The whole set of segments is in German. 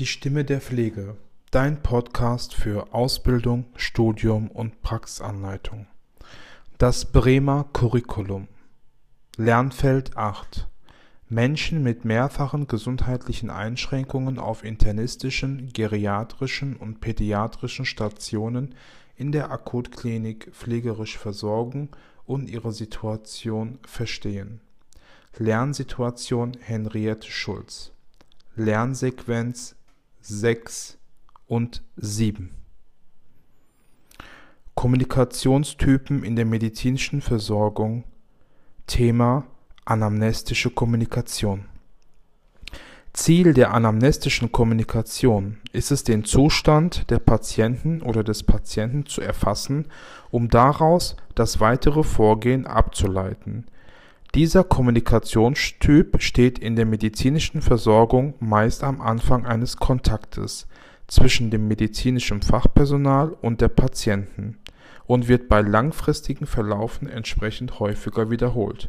Die Stimme der Pflege. Dein Podcast für Ausbildung, Studium und Praxisanleitung. Das Bremer Curriculum. Lernfeld 8. Menschen mit mehrfachen gesundheitlichen Einschränkungen auf internistischen, geriatrischen und pädiatrischen Stationen in der Akutklinik pflegerisch versorgen und ihre Situation verstehen. Lernsituation Henriette Schulz. Lernsequenz 6 und 7. Kommunikationstypen in der medizinischen Versorgung. Thema Anamnestische Kommunikation. Ziel der anamnestischen Kommunikation ist es, den Zustand der Patienten oder des Patienten zu erfassen, um daraus das weitere Vorgehen abzuleiten. Dieser Kommunikationstyp steht in der medizinischen Versorgung meist am Anfang eines Kontaktes zwischen dem medizinischen Fachpersonal und der Patienten und wird bei langfristigen Verlaufen entsprechend häufiger wiederholt.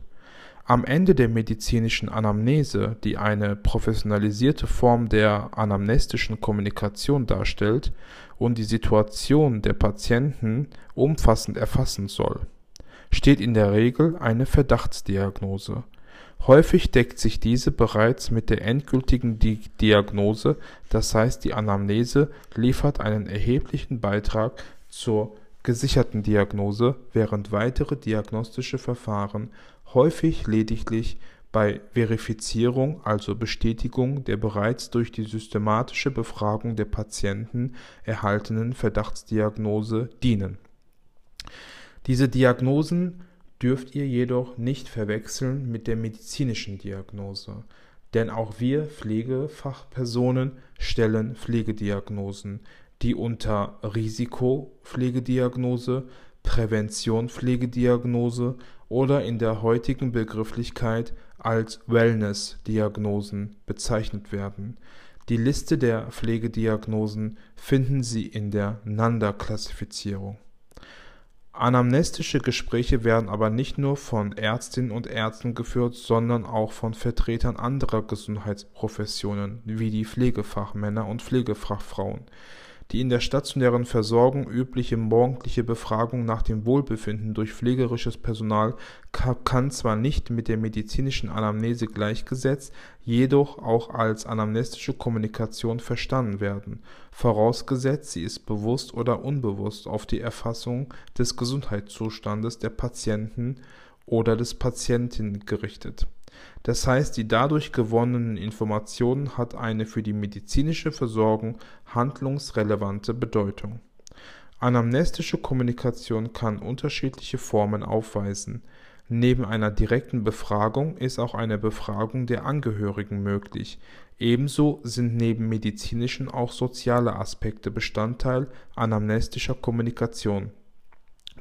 Am Ende der medizinischen Anamnese, die eine professionalisierte Form der anamnestischen Kommunikation darstellt und die Situation der Patienten umfassend erfassen soll steht in der Regel eine Verdachtsdiagnose. Häufig deckt sich diese bereits mit der endgültigen Diagnose, das heißt die Anamnese liefert einen erheblichen Beitrag zur gesicherten Diagnose, während weitere diagnostische Verfahren häufig lediglich bei Verifizierung, also Bestätigung der bereits durch die systematische Befragung der Patienten erhaltenen Verdachtsdiagnose dienen diese Diagnosen dürft ihr jedoch nicht verwechseln mit der medizinischen Diagnose, denn auch wir Pflegefachpersonen stellen Pflegediagnosen, die unter Risikopflegediagnose, Präventionpflegediagnose oder in der heutigen Begrifflichkeit als Wellness-Diagnosen bezeichnet werden. Die Liste der Pflegediagnosen finden Sie in der NANDA-Klassifizierung. Anamnestische Gespräche werden aber nicht nur von Ärztinnen und Ärzten geführt, sondern auch von Vertretern anderer Gesundheitsprofessionen wie die Pflegefachmänner und Pflegefachfrauen die in der stationären Versorgung übliche morgendliche Befragung nach dem Wohlbefinden durch pflegerisches Personal kann zwar nicht mit der medizinischen Anamnese gleichgesetzt, jedoch auch als anamnestische Kommunikation verstanden werden, vorausgesetzt sie ist bewusst oder unbewusst auf die Erfassung des Gesundheitszustandes der Patienten oder des Patienten gerichtet das heißt, die dadurch gewonnenen Informationen hat eine für die medizinische Versorgung handlungsrelevante Bedeutung. Anamnestische Kommunikation kann unterschiedliche Formen aufweisen. Neben einer direkten Befragung ist auch eine Befragung der Angehörigen möglich. Ebenso sind neben medizinischen auch soziale Aspekte Bestandteil anamnestischer Kommunikation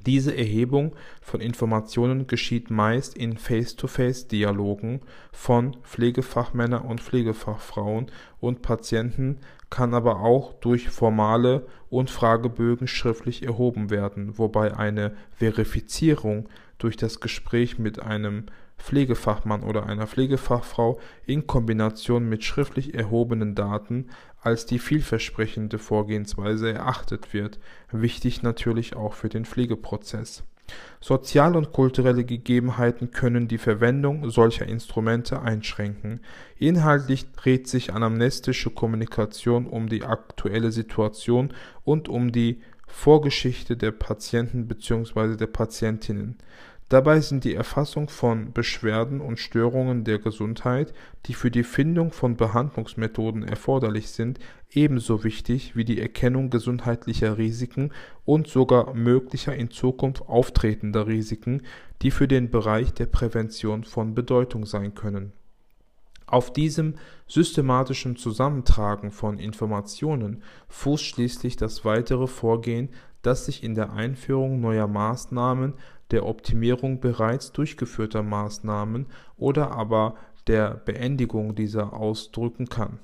diese Erhebung von Informationen geschieht meist in Face-to-Face-Dialogen von Pflegefachmänner und Pflegefachfrauen und Patienten, kann aber auch durch Formale und Fragebögen schriftlich erhoben werden, wobei eine Verifizierung durch das Gespräch mit einem Pflegefachmann oder einer Pflegefachfrau in Kombination mit schriftlich erhobenen Daten als die vielversprechende Vorgehensweise erachtet wird, wichtig natürlich auch für den Pflegeprozess. Soziale und kulturelle Gegebenheiten können die Verwendung solcher Instrumente einschränken. Inhaltlich dreht sich anamnestische Kommunikation um die aktuelle Situation und um die Vorgeschichte der Patienten bzw. der Patientinnen. Dabei sind die Erfassung von Beschwerden und Störungen der Gesundheit, die für die Findung von Behandlungsmethoden erforderlich sind, ebenso wichtig wie die Erkennung gesundheitlicher Risiken und sogar möglicher in Zukunft auftretender Risiken, die für den Bereich der Prävention von Bedeutung sein können. Auf diesem systematischen Zusammentragen von Informationen fußt schließlich das weitere Vorgehen, das sich in der Einführung neuer Maßnahmen der Optimierung bereits durchgeführter Maßnahmen oder aber der Beendigung dieser ausdrücken kann.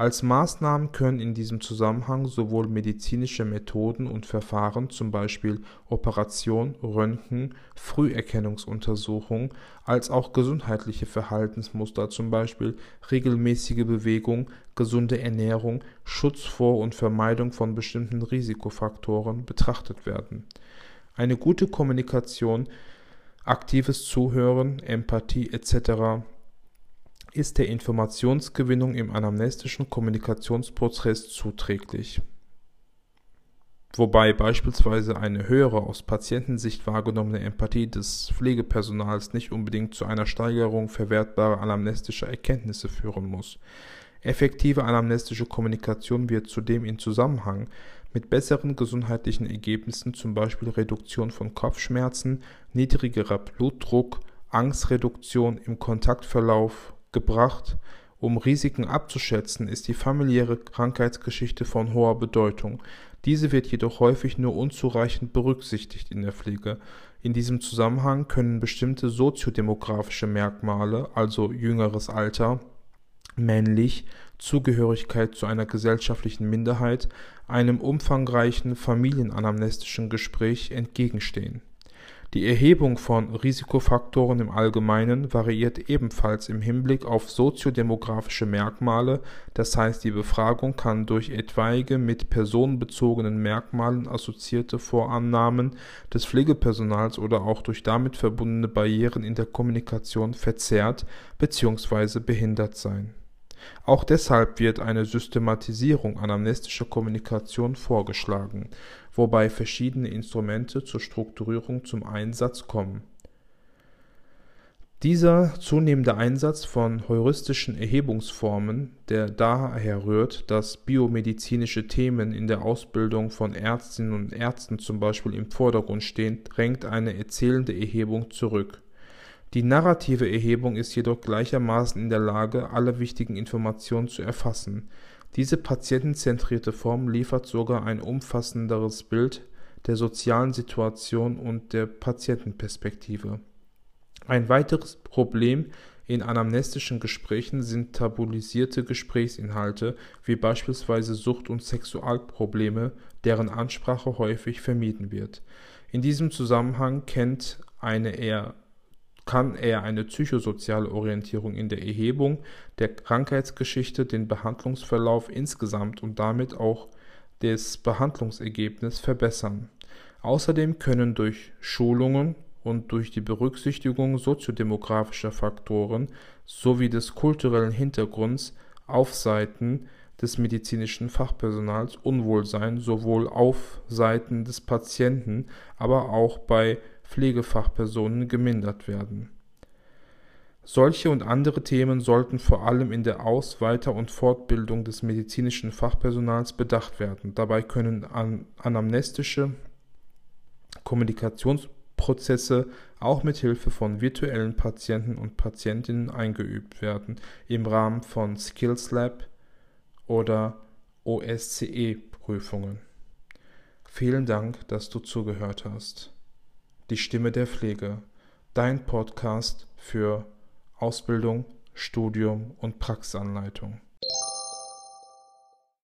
Als Maßnahmen können in diesem Zusammenhang sowohl medizinische Methoden und Verfahren, zum Beispiel Operation, Röntgen, Früherkennungsuntersuchung, als auch gesundheitliche Verhaltensmuster, zum Beispiel regelmäßige Bewegung, gesunde Ernährung, Schutz vor und Vermeidung von bestimmten Risikofaktoren betrachtet werden. Eine gute Kommunikation, aktives Zuhören, Empathie etc ist der Informationsgewinnung im anamnestischen Kommunikationsprozess zuträglich, wobei beispielsweise eine höhere aus Patientensicht wahrgenommene Empathie des Pflegepersonals nicht unbedingt zu einer Steigerung verwertbarer anamnestischer Erkenntnisse führen muss. Effektive anamnestische Kommunikation wird zudem in Zusammenhang mit besseren gesundheitlichen Ergebnissen, zum Beispiel Reduktion von Kopfschmerzen, niedrigerer Blutdruck, Angstreduktion im Kontaktverlauf gebracht. Um Risiken abzuschätzen, ist die familiäre Krankheitsgeschichte von hoher Bedeutung. Diese wird jedoch häufig nur unzureichend berücksichtigt in der Pflege. In diesem Zusammenhang können bestimmte soziodemografische Merkmale, also jüngeres Alter, männlich, Zugehörigkeit zu einer gesellschaftlichen Minderheit, einem umfangreichen familienanamnestischen Gespräch entgegenstehen die Erhebung von Risikofaktoren im Allgemeinen variiert ebenfalls im Hinblick auf soziodemografische Merkmale, das heißt die Befragung kann durch etwaige mit personenbezogenen Merkmalen assoziierte Vorannahmen des Pflegepersonals oder auch durch damit verbundene Barrieren in der Kommunikation verzerrt bzw. behindert sein. Auch deshalb wird eine Systematisierung anamnestischer Kommunikation vorgeschlagen wobei verschiedene Instrumente zur Strukturierung zum Einsatz kommen. Dieser zunehmende Einsatz von heuristischen Erhebungsformen, der daher rührt, dass biomedizinische Themen in der Ausbildung von Ärztinnen und Ärzten zum Beispiel im Vordergrund stehen, drängt eine erzählende Erhebung zurück. Die narrative Erhebung ist jedoch gleichermaßen in der Lage, alle wichtigen Informationen zu erfassen, diese patientenzentrierte Form liefert sogar ein umfassenderes Bild der sozialen Situation und der Patientenperspektive. Ein weiteres Problem in anamnestischen Gesprächen sind tabuisierte Gesprächsinhalte wie beispielsweise Sucht- und Sexualprobleme, deren Ansprache häufig vermieden wird. In diesem Zusammenhang kennt eine eher kann er eine psychosoziale Orientierung in der Erhebung der Krankheitsgeschichte, den Behandlungsverlauf insgesamt und damit auch das Behandlungsergebnis verbessern. Außerdem können durch Schulungen und durch die Berücksichtigung soziodemografischer Faktoren sowie des kulturellen Hintergrunds auf Seiten des medizinischen Fachpersonals Unwohlsein sowohl auf Seiten des Patienten, aber auch bei Pflegefachpersonen gemindert werden. Solche und andere Themen sollten vor allem in der Aus-, Weiter- und Fortbildung des medizinischen Fachpersonals bedacht werden. Dabei können an anamnestische Kommunikationsprozesse auch mit Hilfe von virtuellen Patienten und Patientinnen eingeübt werden, im Rahmen von Skills Lab oder OSCE-Prüfungen. Vielen Dank, dass du zugehört hast. Die Stimme der Pflege, dein Podcast für Ausbildung, Studium und Praxisanleitung.